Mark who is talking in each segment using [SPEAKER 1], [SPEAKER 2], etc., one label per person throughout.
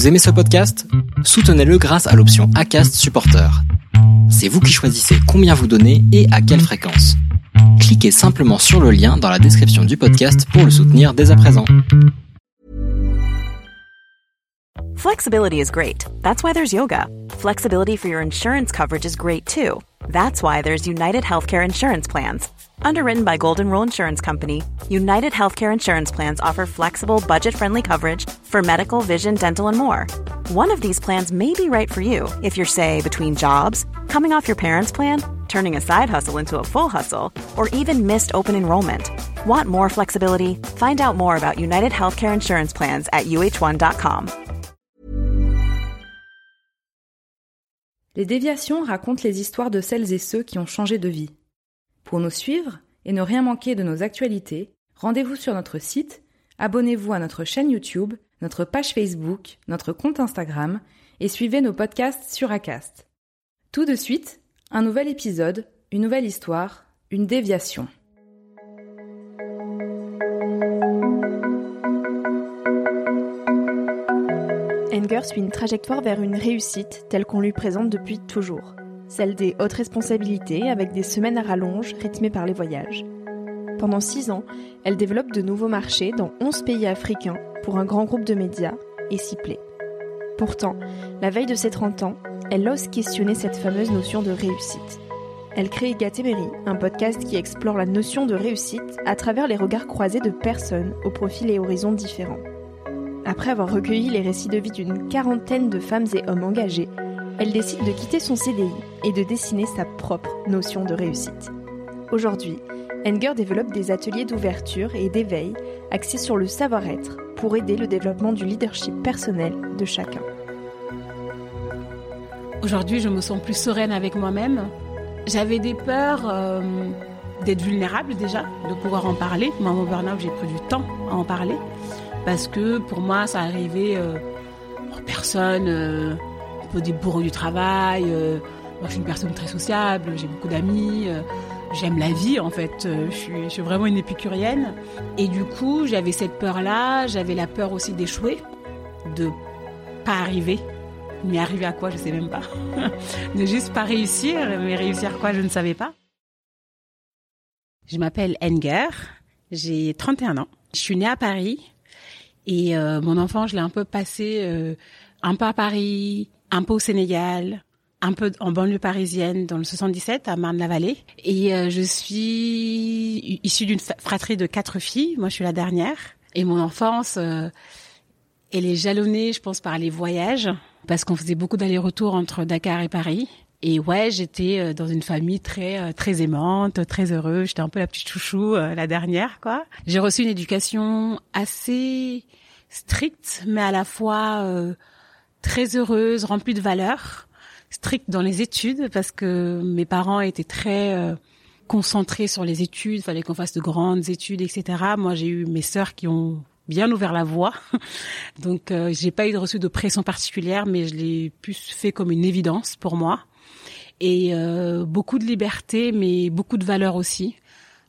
[SPEAKER 1] Vous aimez ce podcast? Soutenez-le grâce à l'option ACAST Supporter. C'est vous qui choisissez combien vous donnez et à quelle fréquence. Cliquez simplement sur le lien dans la description du podcast pour le soutenir dès à présent.
[SPEAKER 2] Flexibility is great. That's why there's yoga. Flexibility for your insurance coverage is great too. That's why there's United Healthcare Insurance Plans. Underwritten by Golden Rule Insurance Company, United Healthcare Insurance Plans offer flexible, budget friendly coverage for medical, vision, dental, and more. One of these plans may be right for you if you're, say, between jobs, coming off your parents' plan, turning a side hustle into a full hustle, or even missed open enrollment. Want more flexibility? Find out more about United Healthcare Insurance Plans at uh1.com.
[SPEAKER 3] Les déviations racontent les histoires de celles et ceux qui ont changé de vie. Pour nous suivre et ne rien manquer de nos actualités, rendez-vous sur notre site, abonnez-vous à notre chaîne YouTube, notre page Facebook, notre compte Instagram et suivez nos podcasts sur Acast. Tout de suite, un nouvel épisode, une nouvelle histoire, une déviation.
[SPEAKER 4] Enger suit une trajectoire vers une réussite telle qu'on lui présente depuis toujours celle des hautes responsabilités avec des semaines à rallonge rythmées par les voyages. Pendant six ans, elle développe de nouveaux marchés dans 11 pays africains pour un grand groupe de médias et s'y plaît. Pourtant, la veille de ses 30 ans, elle ose questionner cette fameuse notion de réussite. Elle crée Gatéméry, un podcast qui explore la notion de réussite à travers les regards croisés de personnes aux profils et horizons différents. Après avoir recueilli les récits de vie d'une quarantaine de femmes et hommes engagés, elle décide de quitter son CDI et de dessiner sa propre notion de réussite. Aujourd'hui, Enger développe des ateliers d'ouverture et d'éveil axés sur le savoir-être pour aider le développement du leadership personnel de chacun.
[SPEAKER 5] Aujourd'hui, je me sens plus sereine avec moi-même. J'avais des peurs euh, d'être vulnérable déjà, de pouvoir en parler. Moi, mon burn-out, j'ai pris du temps à en parler parce que pour moi, ça arrivait euh, personne. Euh, peu des bourreaux du travail. Euh, moi, je suis une personne très sociable, j'ai beaucoup d'amis, euh, j'aime la vie en fait. Euh, je suis, vraiment une épicurienne. Et du coup, j'avais cette peur-là. J'avais la peur aussi d'échouer, de pas arriver. Mais arriver à quoi, je sais même pas. ne juste pas réussir, mais réussir quoi, je ne savais pas. Je m'appelle Enger, j'ai 31 ans. Je suis née à Paris et mon enfant, je l'ai un peu passé un peu à Paris, un peu au Sénégal, un peu en banlieue parisienne, dans le 77, à Marne-la-Vallée. Et euh, je suis issue d'une fratrie de quatre filles. Moi, je suis la dernière. Et mon enfance, euh, elle est jalonnée, je pense, par les voyages, parce qu'on faisait beaucoup d'allers-retours entre Dakar et Paris. Et ouais, j'étais euh, dans une famille très très aimante, très heureuse. J'étais un peu la petite chouchou, la dernière, quoi. J'ai reçu une éducation assez stricte, mais à la fois très heureuse, remplie de valeurs, stricte dans les études parce que mes parents étaient très euh, concentrés sur les études, fallait qu'on fasse de grandes études, etc. Moi, j'ai eu mes sœurs qui ont bien ouvert la voie, donc euh, j'ai pas eu de reçu de pression particulière, mais je l'ai plus fait comme une évidence pour moi et euh, beaucoup de liberté, mais beaucoup de valeurs aussi.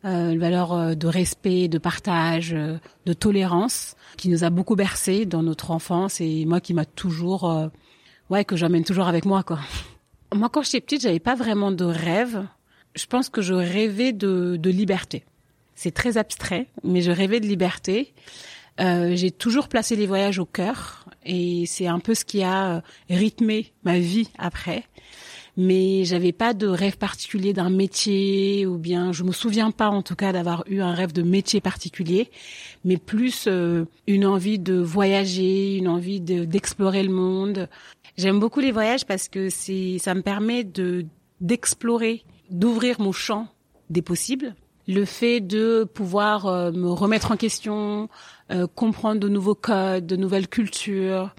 [SPEAKER 5] Euh, une valeur euh, de respect, de partage, euh, de tolérance, qui nous a beaucoup bercé dans notre enfance et moi qui m'a toujours, ouais, que j'emmène toujours avec moi, quoi. Moi, quand j'étais petite, j'avais pas vraiment de rêve. Je pense que je rêvais de, de liberté. C'est très abstrait, mais je rêvais de liberté. Euh, j'ai toujours placé les voyages au cœur et c'est un peu ce qui a rythmé ma vie après mais j'avais pas de rêve particulier d'un métier ou bien je me souviens pas en tout cas d'avoir eu un rêve de métier particulier, mais plus euh, une envie de voyager, une envie d'explorer le monde. J'aime beaucoup les voyages parce que c'est ça me permet de d'explorer, d'ouvrir mon champ des possibles. Le fait de pouvoir euh, me remettre en question, euh, comprendre de nouveaux codes, de nouvelles cultures.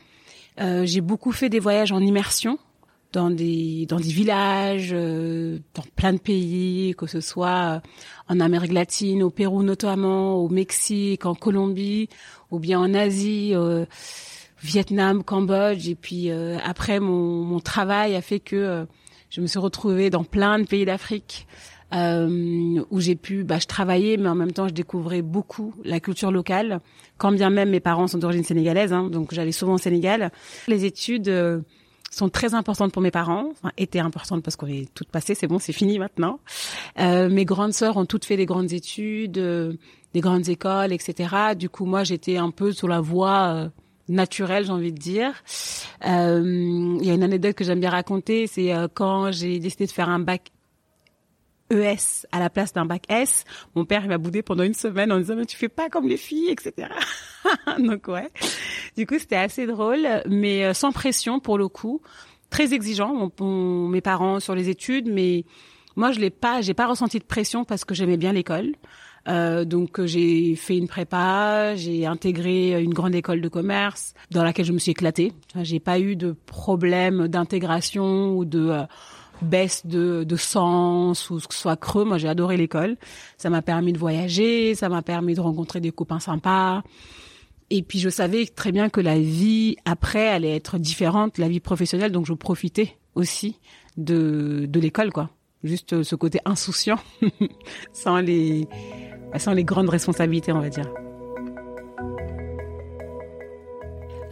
[SPEAKER 5] j'ai beaucoup fait des voyages en immersion dans des dans des villages, euh, dans plein de pays, que ce soit euh, en Amérique latine, au Pérou notamment, au Mexique, en Colombie, ou bien en Asie, euh, Vietnam, Cambodge. Et puis après, mon, mon travail a fait que je me suis retrouvée dans plein de pays d'Afrique. euh, où j'ai pu, bah, je travaillais, mais en même temps, je découvrais beaucoup la culture locale, quand bien même mes parents sont d'origine sénégalaise, hein, donc j'allais souvent au Sénégal. Les études euh, sont très importantes pour mes parents, enfin, étaient importantes parce qu'on est toutes passées, c'est bon, c'est fini maintenant. Euh, mes grandes sœurs ont toutes fait des grandes études, euh, des grandes écoles, etc. Du coup, moi, j'étais un peu sur la voie euh, naturelle, j'ai envie de dire. Il y a une anecdote que j'aime bien raconter, c'est quand j'ai décidé de faire un bac ES à la place d'un bac S. Mon père, il m'a boudé pendant une semaine en disant, mais tu fais pas comme les filles, etc. Donc ouais. Du coup, c'était assez drôle, mais euh, sans pression pour le coup. Très exigeant, mes parents sur les études, mais moi, je l'ai pas, j'ai pas ressenti de pression parce que j'aimais bien l'école. Euh, donc j'ai fait une prépa, j'ai intégré une grande école de commerce dans laquelle je me suis éclatée. J'ai pas eu de problème d'intégration ou de euh, baisse de, sens ou que ce soit creux. Moi, j'ai adoré l'école. Ça m'a permis de voyager, ça m'a permis de rencontrer des copains sympas. Et puis, je savais très bien que la vie après allait être différente, la vie professionnelle. Donc, je profitais aussi de, de l'école, quoi. Juste ce côté insouciant, sans les, sans les grandes responsabilités, on va dire.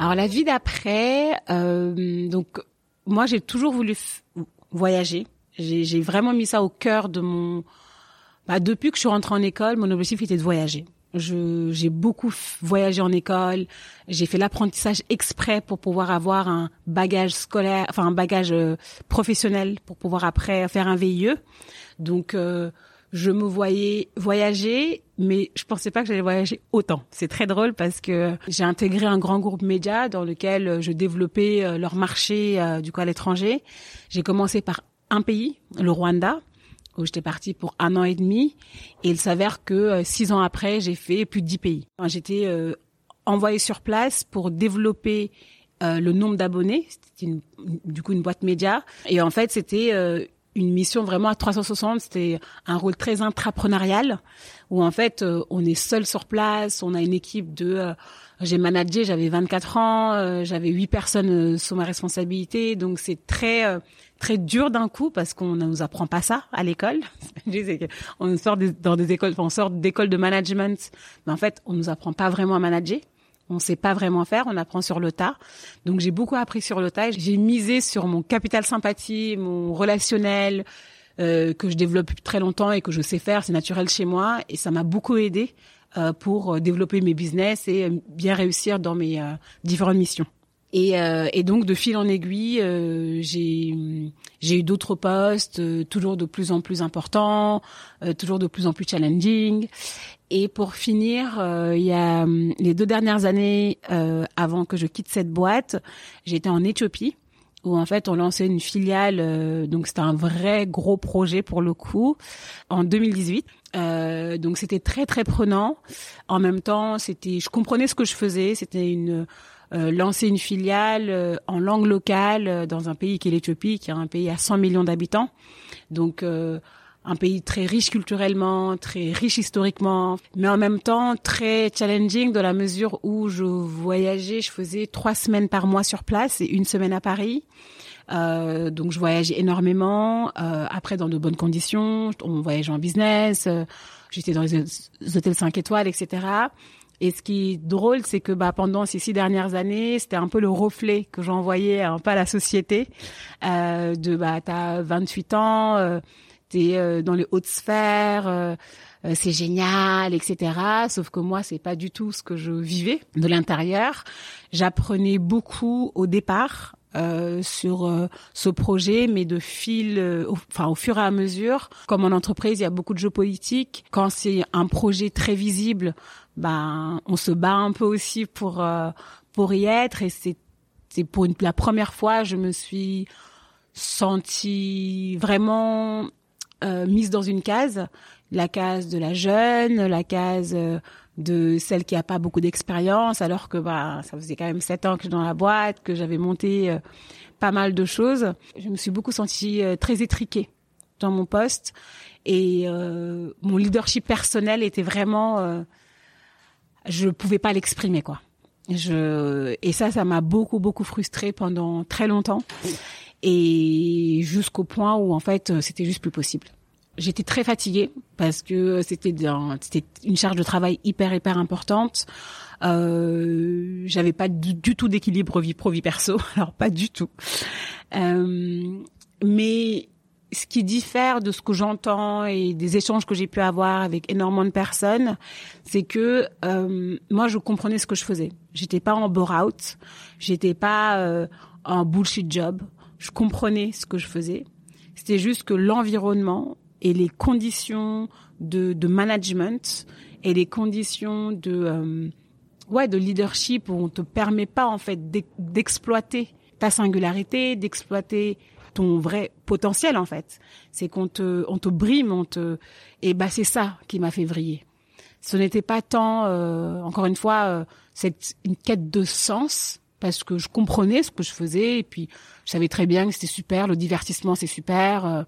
[SPEAKER 5] Alors la vie d'après, euh, donc moi j'ai toujours voulu voyager. J'ai vraiment mis ça au cœur de mon. Bah, depuis que je suis rentrée en école, mon objectif était de voyager. J'ai beaucoup voyagé en école. J'ai fait l'apprentissage exprès pour pouvoir avoir un bagage scolaire, enfin un bagage euh, professionnel pour pouvoir après faire un VIE. Donc euh, je me voyais voyager, mais je pensais pas que j'allais voyager autant. C'est très drôle parce que j'ai intégré un grand groupe média dans lequel je développais euh, leur marché euh, du coup à l'étranger. J'ai commencé par un pays, le Rwanda, où j'étais partie pour un an et demi, et il s'avère que euh, six ans après, j'ai fait plus de dix pays. J'étais envoyée sur place pour développer le nombre d'abonnés. C'était du coup une boîte média, et en fait c'était une mission vraiment à 360. C'était un rôle très intrapreneurial où en fait euh, on est seul sur place, on a une équipe de euh, j'ai managé, j'avais 24 ans, euh, j'avais huit personnes sous ma responsabilité, donc c'est très très dur d'un coup parce qu'on ne nous apprend pas ça à l'école. on sort dans des écoles, on sort d'écoles de management, mais en fait on nous apprend pas vraiment à manager on sait pas vraiment faire, on apprend sur le tas. Donc j'ai beaucoup appris sur le tas. J'ai misé sur mon capital sympathie, mon relationnel euh, que je développe depuis très longtemps et que je sais faire, c'est naturel chez moi et ça m'a beaucoup aidé euh, pour euh, développer mes business et bien réussir dans mes différentes missions. Et, et, donc de fil en aiguille, j'ai j'ai eu d'autres postes, toujours de plus en plus importants, toujours de plus en plus challenging. Et pour finir, euh, il y a hum, les deux dernières années euh, avant que je quitte cette boîte, j'étais en Éthiopie où en fait on lançait une filiale. Euh, donc c'était un vrai gros projet pour le coup en 2018. donc c'était très très prenant. En même temps, c'était, je comprenais ce que je faisais. C'était une lancer une filiale en langue locale dans un pays qui est l'Éthiopie, qui est un pays à 100 millions d'habitants. Donc un pays très riche culturellement, très riche historiquement, mais en même temps très challenging dans la mesure où je voyageais, je faisais trois semaines par mois sur place et une semaine à Paris. Euh, donc je voyageais énormément, euh, après dans de bonnes conditions, on voyageait en business, euh, j'étais dans les hôtels 5 étoiles, etc. Et ce qui est drôle, c'est que bah, pendant ces six dernières années, c'était un peu le reflet que j'envoyais un peu à la société euh, de bah, t'as 28 ans, euh, t'es euh, dans les hautes sphères, euh, euh, c'est génial, etc. Sauf que moi, c'est pas du tout ce que je vivais de l'intérieur. J'apprenais beaucoup au départ. Euh, sur ce projet, mais de fil, au, enfin au fur et à mesure, comme en entreprise, il y a beaucoup de jeux politiques. Quand c'est un projet très visible, ben on se bat un peu aussi pour pour y être. Et c'est c'est pour une, la première fois, je me suis sentie vraiment euh, mise dans une case, la case de la jeune, la case euh, de celle qui a pas beaucoup d'expérience, alors que bah ça faisait quand même sept ans que j'étais dans la boîte, que j'avais monté euh, pas mal de choses. Je me suis beaucoup sentie très étriquée dans mon poste et mon leadership personnel était vraiment, je pouvais pas l'exprimer quoi. Je et ça, ça m'a beaucoup beaucoup frustrée pendant très longtemps et jusqu'au point où en fait c'était juste plus possible. J'étais très fatiguée parce que c'était c'était une charge de travail hyper hyper importante. Euh, j'avais pas du, tout d'équilibre vie pro vie perso, alors pas du tout. Euh, mais ce qui diffère de ce que j'entends et des échanges que j'ai pu avoir avec énormément de personnes, c'est que euh, moi je comprenais ce que je faisais. J'étais pas en bore-out, j'étais pas euh, en bullshit job. Je comprenais ce que je faisais. C'était juste que l'environnement et les conditions de, de management et les conditions de euh, ouais de leadership où on te permet pas en fait d'exploiter ta singularité, d'exploiter ton vrai potentiel en fait. C'est qu'on te on te brime, on te et bah c'est ça qui m'a fait vriller. Ce n'était pas tant euh, encore une fois euh, cette une quête de sens parce que je comprenais ce que je faisais et puis je savais très bien que c'était super, le divertissement c'est super.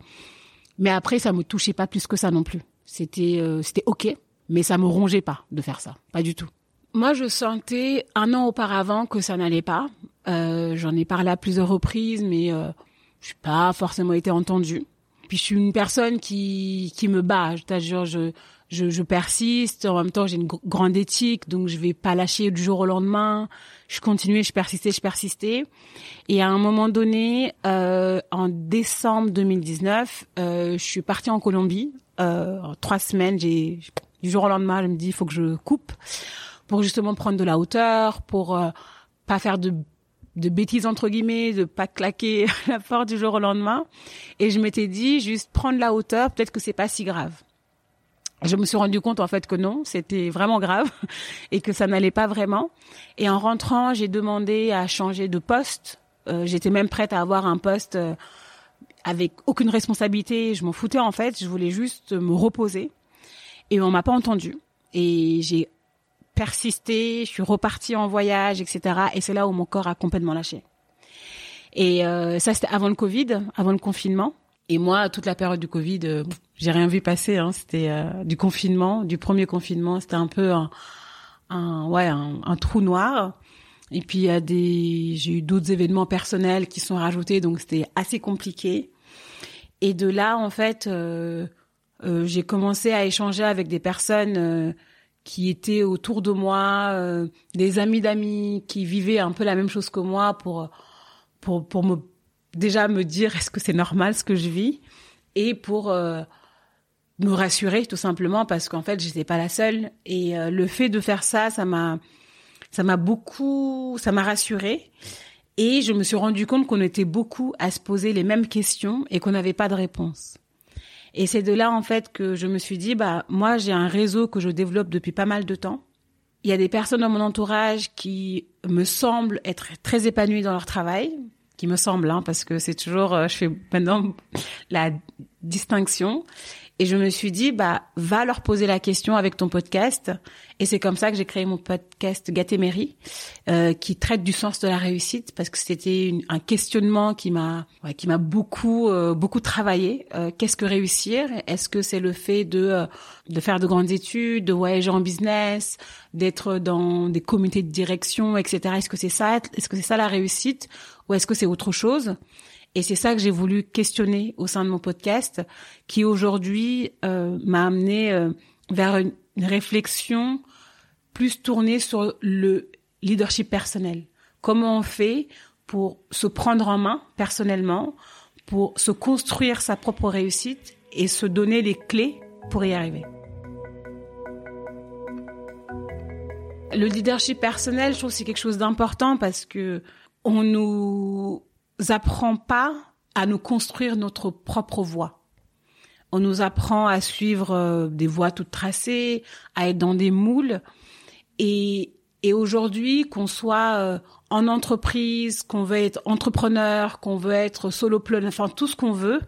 [SPEAKER 5] Mais après ça me touchait pas plus que ça non plus. C'était euh, c'était OK, mais ça me rongeait pas de faire ça, pas du tout. Moi, je sentais un an auparavant que ça n'allait pas. Euh, J'en ai parlé à plusieurs reprises, mais euh, je n'ai pas forcément été entendue. Puis je suis une personne qui qui me bat. C'est-à-dire, je, je je persiste. En même temps, j'ai une grande éthique, donc je vais pas lâcher du jour au lendemain. Je continuais, je persistais, je persistais. Et à un moment donné, euh, en décembre 2019, euh, je suis partie en Colombie. Euh, en trois semaines, j'ai du jour au lendemain, je me dis, il faut que je coupe pour justement prendre de la hauteur, pour euh, pas faire de de bêtises entre guillemets, de pas claquer la porte du jour au lendemain. Et je m'étais dit juste prendre la hauteur, peut-être que c'est pas si grave. Je me suis rendu compte en fait que non, c'était vraiment grave et que ça n'allait pas vraiment. Et en rentrant, j'ai demandé à changer de poste. Euh, J'étais même prête à avoir un poste euh, avec aucune responsabilité. Je m'en foutais en fait. Je voulais juste me reposer. Et on m'a pas entendu. Et j'ai persisté, je suis repartie en voyage, etc. Et c'est là où mon corps a complètement lâché. Et euh, ça, c'était avant le Covid, avant le confinement. Et moi, toute la période du Covid, euh, j'ai rien vu passer. Hein. C'était euh, du confinement, du premier confinement. C'était un peu un, un ouais, un, un, trou noir. Et puis il y a des, j'ai eu d'autres événements personnels qui sont rajoutés, donc c'était assez compliqué. Et de là, en fait, euh, j'ai commencé à échanger avec des personnes qui étaient autour de moi, euh, des amis d'amis qui vivaient un peu la même chose que moi pour pour pour me déjà me dire est-ce que c'est normal ce que je vis? Et pour euh, me rassurer tout simplement parce qu'en fait j'étais pas la seule et euh, le fait de faire ça ça m'a ça m'a beaucoup ça m'a rassurée et je me suis rendu compte qu'on était beaucoup à se poser les mêmes questions et qu'on n'avait pas de réponse. Et c'est de là, en fait, que je me suis dit, bah, moi, j'ai un réseau que je développe depuis pas mal de temps. Il y a des personnes dans mon entourage qui me semblent être très épanouies dans leur travail, qui me semblent, hein, parce que c'est toujours, euh, je fais maintenant la distinction. Et je me suis dit, bah, va leur poser la question avec ton podcast. Et c'est comme ça que j'ai créé mon podcast Gatéméry, euh, qui traite du sens de la réussite, parce que c'était un questionnement qui m'a, ouais, qui m'a beaucoup, euh, beaucoup travaillé. Euh, Qu'est-ce que réussir? Est-ce que c'est le fait de, euh, de faire de grandes études, de voyager en business, d'être dans des comités de direction, etc. Est-ce que c'est ça Est-ce que c'est ça la réussite? Ou est-ce que c'est autre chose? Et c'est ça que j'ai voulu questionner au sein de mon podcast, qui aujourd'hui euh, m'a amené euh, vers une, réflexion plus tournée sur le leadership personnel. Comment on fait pour se prendre en main personnellement, pour se construire sa propre réussite et se donner les clés pour y arriver. Le leadership personnel, je trouve c'est quelque chose d'important parce que on nous apprend pas à nous construire notre propre voie. On nous apprend à suivre euh, des voies toutes tracées, à être dans des moules. Et, et aujourd'hui, qu'on soit euh, en entreprise, qu'on veut être entrepreneur, qu'on veut être solopreneur, enfin tout ce qu'on veut,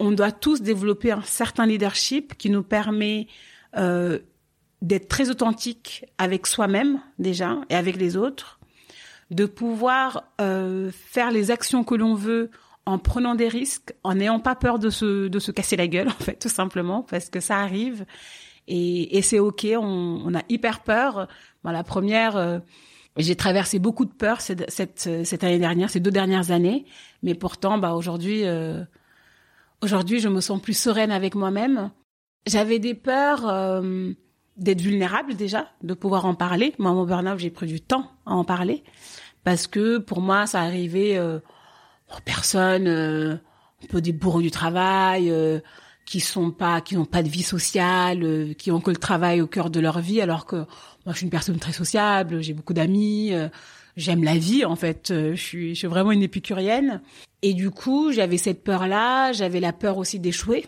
[SPEAKER 5] on doit tous développer un certain leadership qui nous permet euh, d'être très authentique avec soi-même déjà et avec les autres, de pouvoir euh, faire les actions que l'on veut en prenant des risques, en n'ayant pas peur de se, de se casser la gueule, en fait, tout simplement, parce que ça arrive. Et, et c'est OK, on, on, a hyper peur. Bon, la première, euh, j'ai traversé beaucoup de peur cette, cette, cette, année dernière, ces deux dernières années, mais pourtant, bah, aujourd'hui, euh, Aujourd'hui, je me sens plus sereine avec moi-même. J'avais des peurs euh, d'être vulnérable déjà, de pouvoir en parler. Moi, mon burn-out, j'ai pris du temps à en parler parce que pour moi, ça arrivait euh, aux personnes euh, un peu des bourreaux du travail, euh, qui sont pas, qui n'ont pas de vie sociale, euh, qui ont que le travail au cœur de leur vie, alors que moi, je suis une personne très sociable, j'ai beaucoup d'amis, j'aime la vie en fait, je suis, je suis vraiment une épicurienne. Et du coup, j'avais cette peur-là, j'avais la peur aussi d'échouer,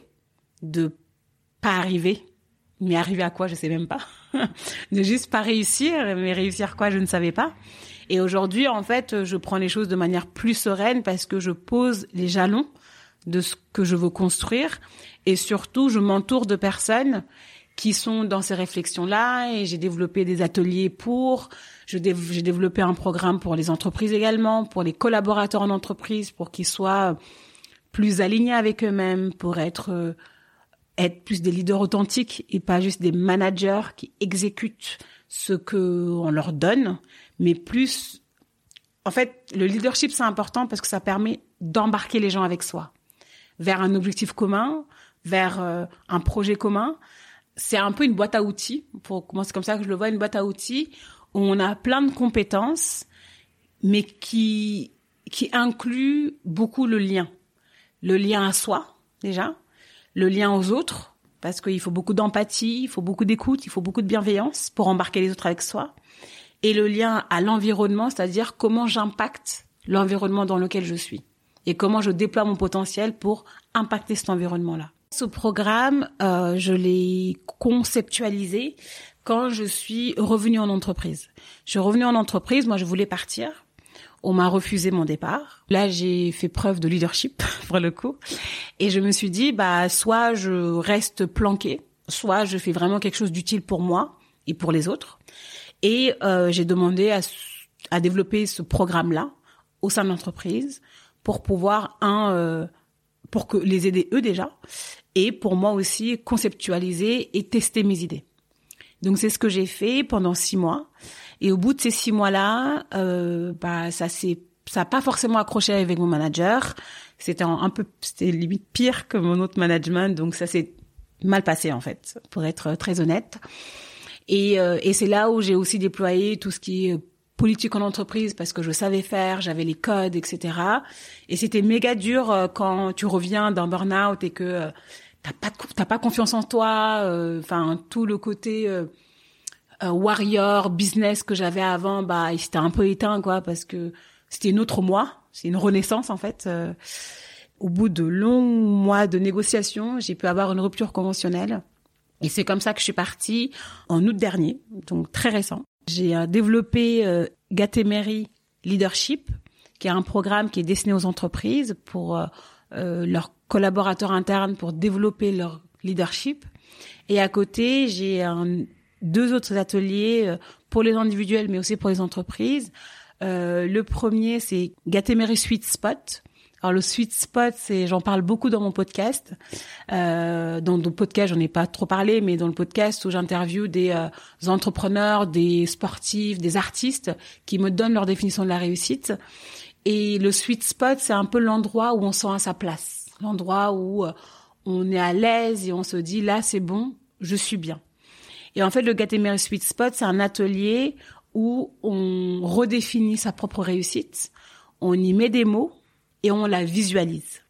[SPEAKER 5] de pas arriver mais arriver à quoi, je sais même pas. de juste pas réussir, mais réussir quoi, je ne savais pas. Et aujourd'hui, en fait, je prends les choses de manière plus sereine parce que je pose les jalons de ce que je veux construire et surtout, je m'entoure de personnes qui sont dans ces réflexions-là et j'ai développé des ateliers pour, j'ai développé un programme pour les entreprises également, pour les collaborateurs en entreprise, pour qu'ils soient plus alignés avec eux-mêmes, pour être euh, être plus des leaders authentiques et pas juste des managers qui exécutent ce que on leur donne, mais plus en fait, le leadership c'est important parce que ça permet d'embarquer les gens avec soi vers un objectif commun, vers euh, un projet commun. C'est un peu une boîte à outils, pour commencer comme ça que je le vois, une boîte à outils où on a plein de compétences, mais qui qui inclut beaucoup le lien, le lien à soi déjà, le lien aux autres, parce qu'il faut beaucoup d'empathie, il faut beaucoup d'écoute, il faut beaucoup de bienveillance pour embarquer les autres avec soi, et le lien à l'environnement, c'est-à-dire comment j'impacte l'environnement dans lequel je suis, et comment je déploie mon potentiel pour impacter cet environnement-là. Ce programme, euh, je l'ai conceptualisé quand je suis revenue en entreprise. Je suis revenue en entreprise, moi je voulais partir, on m'a refusé mon départ. Là, j'ai fait preuve de leadership pour le coup, et je me suis dit, bah, soit je reste planqué, soit je fais vraiment quelque chose d'utile pour moi et pour les autres. Et euh, j'ai demandé à, à, développer ce programme-là au sein de l'entreprise pour pouvoir un, euh, pour que les aider eux déjà, et pour moi aussi conceptualiser et tester mes idées. Donc c'est ce que j'ai fait pendant six mois. Et au bout de ces six mois-là, euh, bah ça s'est ça a pas forcément accroché avec mon manager. C'était un, peu, c'était limite pire que mon autre management, donc ça s'est mal passé en fait, pour être très honnête. Et, euh, et c'est là où j'ai aussi déployé tout ce qui est politique en entreprise parce que je savais faire, j'avais les codes, etc. Et c'était méga dur euh, quand tu reviens d'un burn-out et que euh, t'as pas t'as pas confiance en toi. Euh, enfin, tout le côté euh, warrior business que j'avais avant, bah, il s'était un peu éteint, quoi, parce que c'était une autre moi. C'est une renaissance, en fait. Euh, au bout de longs mois de négociations, j'ai pu avoir une rupture conventionnelle. Et c'est comme ça que je suis partie en août dernier, donc très récent. J'ai euh, développé euh, Leadership, qui est un programme qui est destiné aux entreprises pour euh, leurs collaborateurs internes pour développer leur leadership. Et à côté, j'ai un deux autres ateliers euh, pour les individuels, mais aussi pour les entreprises. Euh, le premier, c'est Gatemery Sweet Spot. Alors le sweet spot, c'est, j'en parle beaucoup dans mon podcast. Euh, dans le podcast, j'en ai pas trop parlé, mais dans le podcast où j'interviewe des, euh, entrepreneurs, des sportifs, des artistes qui me donnent leur définition de la réussite. Et le sweet spot, c'est un peu l'endroit où on sent à sa place, l'endroit où on est à l'aise et on se dit là c'est bon, je suis bien. Et en fait, le Gatemery Sweet Spot, c'est un atelier où on redéfinit sa propre réussite, on y met des mots et on la visualise.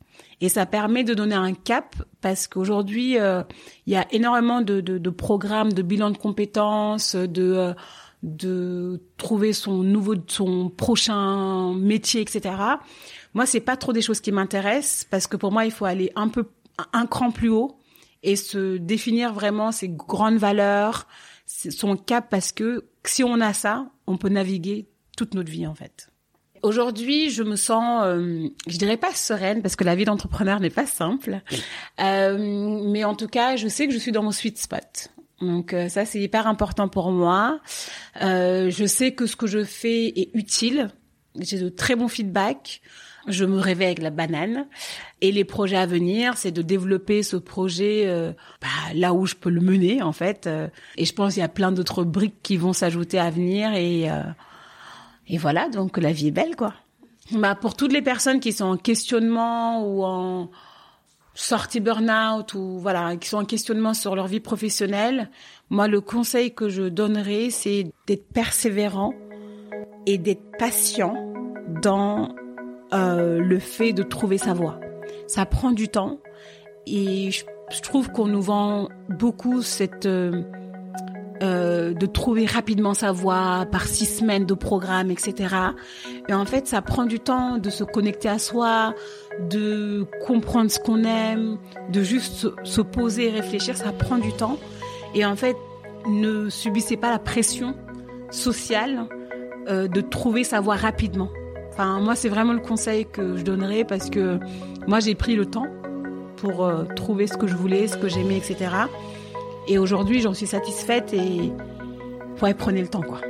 [SPEAKER 5] Et ça permet de donner un cap parce qu'aujourd'hui, euh, il y a énormément de, de, de, programmes, de bilan de compétences, de euh, de trouver son nouveau, son prochain métier, etc. Moi, c'est pas trop des choses qui m'intéressent parce que pour moi, il faut aller un peu un cran plus haut et se définir vraiment ses grandes valeurs, son cap, parce que si on a ça, on peut naviguer toute notre vie en fait. Aujourd'hui, je me sens, euh, je dirais pas sereine parce que la vie d'entrepreneur n'est pas simple, euh, mais en tout cas, je sais que je suis dans mon sweet spot. Donc euh, ça, c'est hyper important pour moi. Euh, je sais que ce que je fais est utile. J'ai de très bons feedbacks je me réveille avec la banane. Et les projets à venir, c'est de développer ce projet euh, bah, là où je peux le mener en fait. Euh. et je pense qu'il y a plein d'autres briques qui vont s'ajouter à venir et euh, et voilà. Donc la vie est belle quoi. Bah pour toutes les personnes qui sont en questionnement ou en sortis burn-out ou voilà, qui sont en questionnement sur leur vie professionnelle, moi le conseil que je donnerais, c'est d'être persévérant et d'être patient dans euh, le fait de trouver sa voie. Ça prend du temps et je, trouve qu'on nous vend beaucoup cette euh, euh, de trouver rapidement sa voie par six semaines de programme, etc. Et en fait, ça prend du temps de se connecter à soi, de comprendre ce qu'on aime, de juste se, poser et réfléchir. Ça prend du temps. Et en fait, ne subissez pas la pression sociale de trouver sa voie rapidement. Enfin, moi, c'est vraiment le conseil que je donnerais parce que moi, j'ai pris le temps pour euh, trouver ce que je voulais, ce que j'aimais, etc. Et aujourd'hui, j'en suis satisfaite et ouais, prenez le temps, quoi.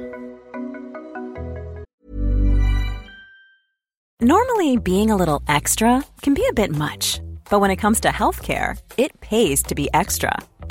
[SPEAKER 2] Normally, being a little extra can be a bit much, but when it comes to healthcare, it pays to be extra.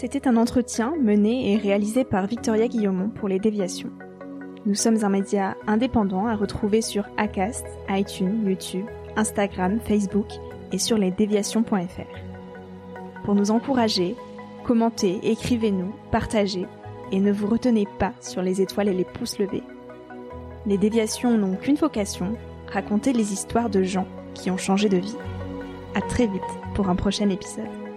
[SPEAKER 4] C'était un entretien mené et réalisé par Victoria Guillaumont pour les déviations. Nous sommes un média indépendant à retrouver sur Acast, iTunes, YouTube, Instagram, Facebook et sur lesdéviations.fr. Pour nous encourager, commentez, écrivez-nous, partagez et ne vous retenez pas sur les étoiles et les pouces levés. Les déviations n'ont qu'une vocation, raconter les histoires de gens qui ont changé de vie. À très vite pour un prochain épisode.